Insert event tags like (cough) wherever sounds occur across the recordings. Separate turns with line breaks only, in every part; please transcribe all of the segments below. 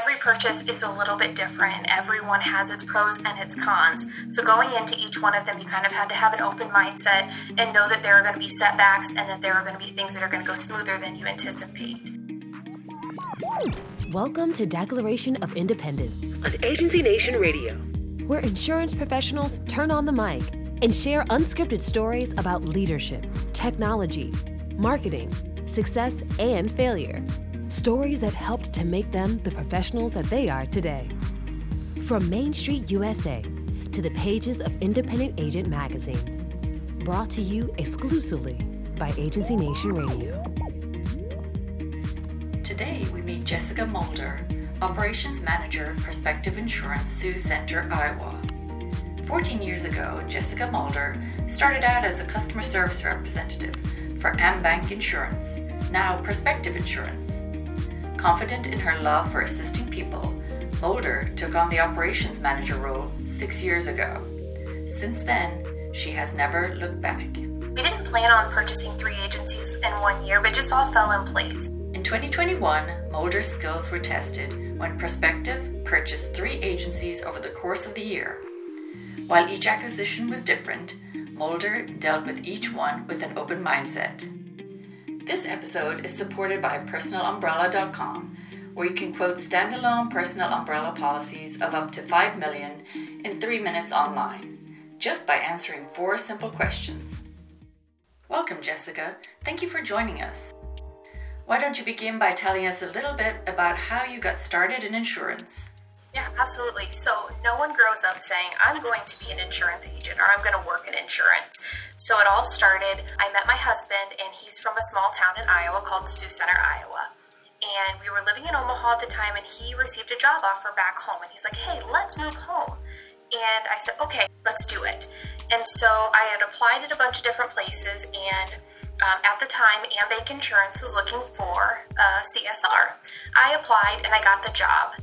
Every purchase is a little bit different. Everyone has its pros and its cons. So, going into each one of them, you kind of had to have an open mindset and know that there are going to be setbacks and that there are going to be things that are going to go smoother than you anticipate.
Welcome to Declaration of Independence
on Agency Nation Radio,
where insurance professionals turn on the mic and share unscripted stories about leadership, technology, marketing, success, and failure Stories that helped to make them the professionals that they are today. From Main Street USA to the pages of Independent Agent Magazine. Brought to you exclusively by Agency Nation Radio.
Today we meet Jessica Mulder, Operations Manager, Prospective Insurance, Sioux Center, Iowa. 14 years ago, Jessica Mulder started out as a customer service representative for AmBank Insurance, now Prospective Insurance. Confident in her love for assisting people, Mulder took on the operations manager role six years ago. Since then, she has never looked back.
We didn't plan on purchasing three agencies in one year, but just all fell in place.
In 2021, Mulder's skills were tested when Prospective purchased three agencies over the course of the year. While each acquisition was different, Mulder dealt with each one with an open mindset. This episode is supported by personalumbrella.com, where you can quote standalone personal umbrella policies of up to 5 million in 3 minutes online, just by answering four simple questions. Welcome, Jessica. Thank you for joining us. Why don't you begin by telling us a little bit about how you got started in insurance?
Yeah, absolutely. So, no one grows up saying, I'm going to be an insurance agent or I'm going to work in insurance. So, it all started. I met my husband, and he's from a small town in Iowa called Sioux Center, Iowa. And we were living in Omaha at the time, and he received a job offer back home. And he's like, Hey, let's move home. And I said, Okay, let's do it. And so I had applied at a bunch of different places, and um, at the time, AmBank Insurance was looking for a CSR. I applied and I got the job.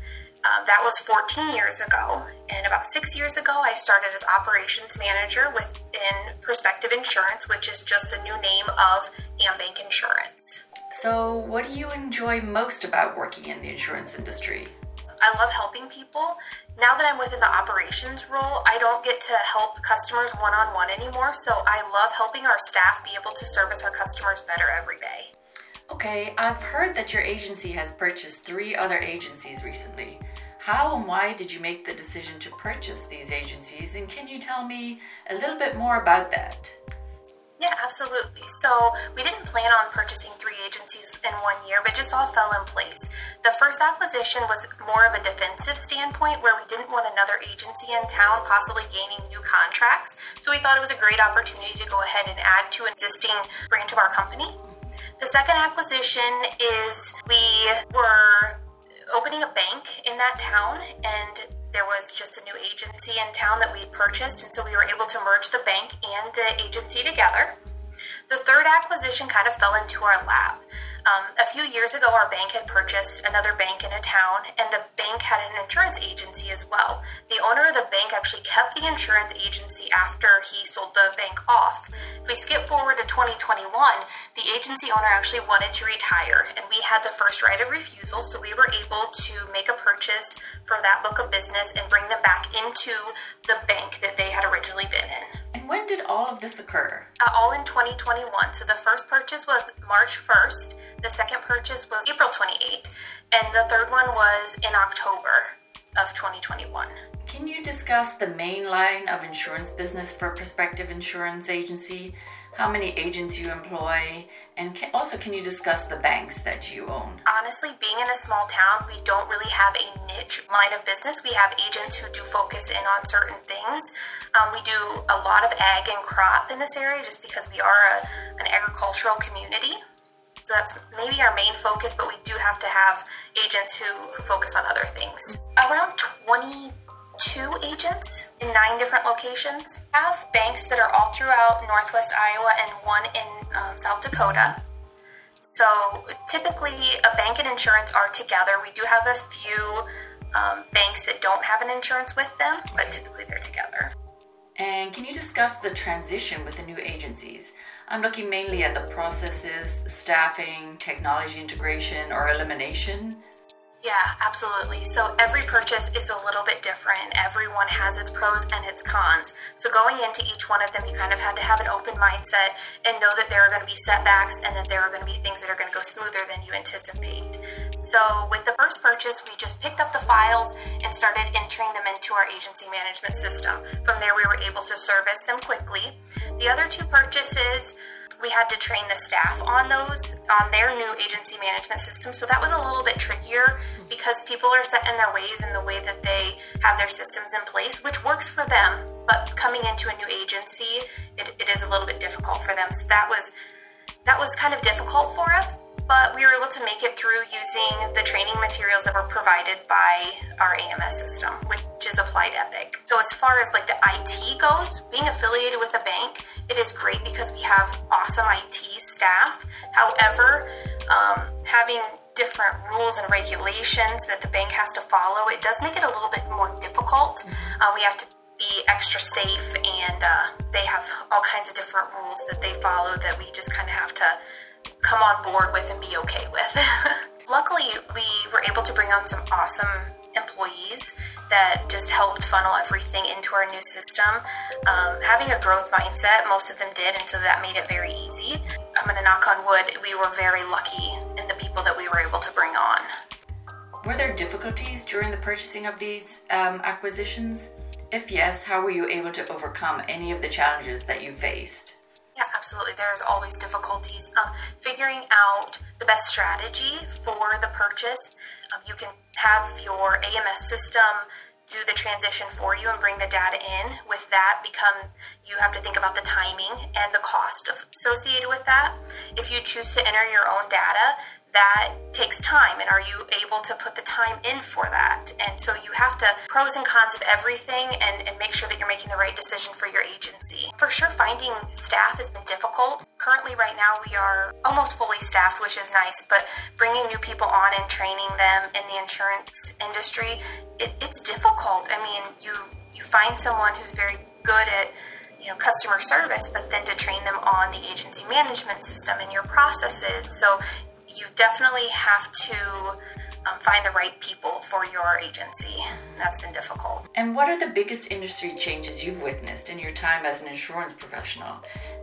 Um, that was 14 years ago. And about six years ago, I started as operations manager within Prospective Insurance, which is just a new name of AmBank Insurance.
So, what do you enjoy most about working in the insurance industry?
I love helping people. Now that I'm within the operations role, I don't get to help customers one on one anymore. So, I love helping our staff be able to service our customers better every day.
Okay, I've heard that your agency has purchased three other agencies recently. How and why did you make the decision to purchase these agencies, and can you tell me a little bit more about that?
Yeah, absolutely. So we didn't plan on purchasing three agencies in one year, but just all fell in place. The first acquisition was more of a defensive standpoint where we didn't want another agency in town possibly gaining new contracts. So we thought it was a great opportunity to go ahead and add to an existing branch of our company. The second acquisition is we were opening a bank in that town and there was just a new agency in town that we purchased and so we were able to merge the bank and the agency together. The third acquisition kind of fell into our lap. Um, a few years ago, our bank had purchased another bank in a town, and the bank had an insurance agency as well. The owner of the bank actually kept the insurance agency after he sold the bank off. If we skip forward to 2021, the agency owner actually wanted to retire, and we had the first right of refusal, so we were able to make a purchase for that book of business and bring them back into the bank that they had originally been in.
And when did all of this occur?
Uh, all in 2021. So the first purchase was March 1st, the second purchase was April 28th, and the third one was in October of 2021.
Can you discuss the main line of insurance business for a Prospective Insurance Agency? How many agents you employ? And can, also, can you discuss the banks that you own?
Honestly, being in a small town, we don't really have a niche line of business. We have agents who do focus in on certain things. Um, we do a lot of ag and crop in this area just because we are a, an agricultural community. So that's maybe our main focus, but we do have to have agents who, who focus on other things. Around 20 two agents in nine different locations. We have banks that are all throughout Northwest Iowa and one in um, South Dakota. So typically, a bank and insurance are together. We do have a few um, banks that don't have an insurance with them, but typically they're together.
And can you discuss the transition with the new agencies? I'm looking mainly at the processes, staffing, technology integration, or elimination.
Yeah, absolutely. So every purchase is a little bit different. Everyone has its pros and its cons. So going into each one of them, you kind of had to have an open mindset and know that there are going to be setbacks and that there are going to be things that are going to go smoother than you anticipate. So with the first purchase, we just picked up the files and started entering them into our agency management system. From there, we were able to service them quickly. The other two purchases, we had to train the staff on those on their new agency management system. So that was a little bit trickier because people are set in their ways in the way that they have their systems in place which works for them. But coming into a new agency it, it is a little bit difficult for them. So that was that was kind of difficult for us but we were able to make it through using the training materials that were provided by our AMS system, which is Applied Epic. So as far as like the IT goes, being affiliated with a bank, it is great because we have awesome IT staff. However, um, having different rules and regulations that the bank has to follow, it does make it a little bit more difficult. Uh, we have to be extra safe, and uh, they have all kinds of different rules that they follow that we just kind of have to come on board with and be okay with. (laughs) Luckily, we were able to bring on some awesome employees that just helped funnel everything into our new system. Um, having a growth mindset, most of them did, and so that made it very easy. I'm going to knock on wood, we were very lucky in the people that we were able to bring on.
Were there difficulties during the purchasing of these um, acquisitions? If yes, how were you able to overcome any of the challenges that you faced?
Absolutely. There's always difficulties. Um, figuring out the best strategy for the purchase. Um, you can have your AMS system do the transition for you and bring the data in. With that, become you have to think about the timing and the cost associated with that. If you choose to enter your own data, that takes time and are you able to put the time in for that? And so you have to pros and cons of everything and, and, make sure that you're making the right decision for your agency. For sure finding staff has been difficult. Currently right now we are almost fully staffed which is nice but bringing new people on and training them in the insurance industry it, it's difficult. I mean you you find someone who's very good at you know customer service but then to train them on the agency management system and your processes. So you definitely have to um, find the right people for your agency. That's been difficult.
And what are the biggest industry changes you've witnessed in your time as an insurance professional?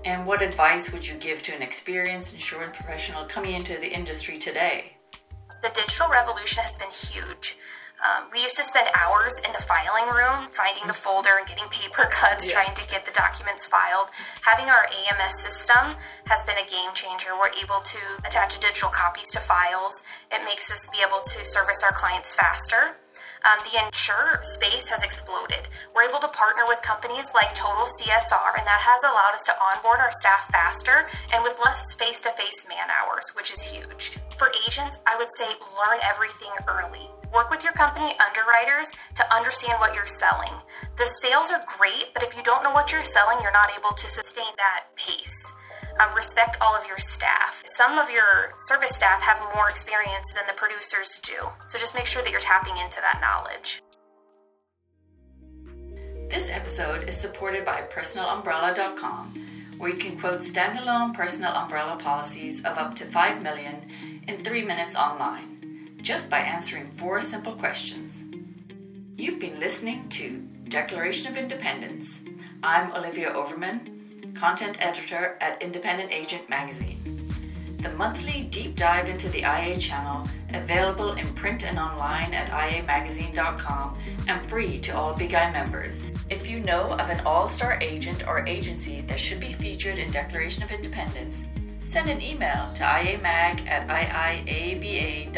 And what advice would you give to an experienced insurance professional coming into the industry today?
The digital revolution has been huge. Um, we used to spend hours in the filing room finding the folder and getting paper (laughs) cuts yeah. trying to get the documents filed. Having our AMS system has been a game changer. We're able to attach digital copies to files. It makes us be able to service our clients faster. Um, the insurer space has exploded. We're able to partner with companies like Total CSR, and that has allowed us to onboard our staff faster and with less face to face man hours, which is huge. For agents, I would say learn everything early. Work with your company underwriters to understand what you're selling. The sales are great, but if you don't know what you're selling, you're not able to sustain that pace. Um, respect all of your staff. Some of your service staff have more experience than the producers do, so just make sure that you're tapping into that knowledge.
This episode is supported by PersonalUmbrella.com, where you can quote standalone personal umbrella policies of up to 5 million in 3 minutes online, just by answering four simple questions. You've been listening to Declaration of Independence. I'm Olivia Overman content editor at Independent Agent Magazine. The monthly deep dive into the IA channel, available in print and online at iamagazine.com and free to all Big I members. If you know of an all star agent or agency that should be featured in Declaration of Independence, send an email to iamag at iiaba.net.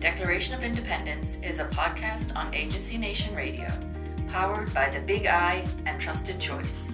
Declaration of Independence is a podcast on Agency Nation Radio, powered by the Big I and Trusted Choice.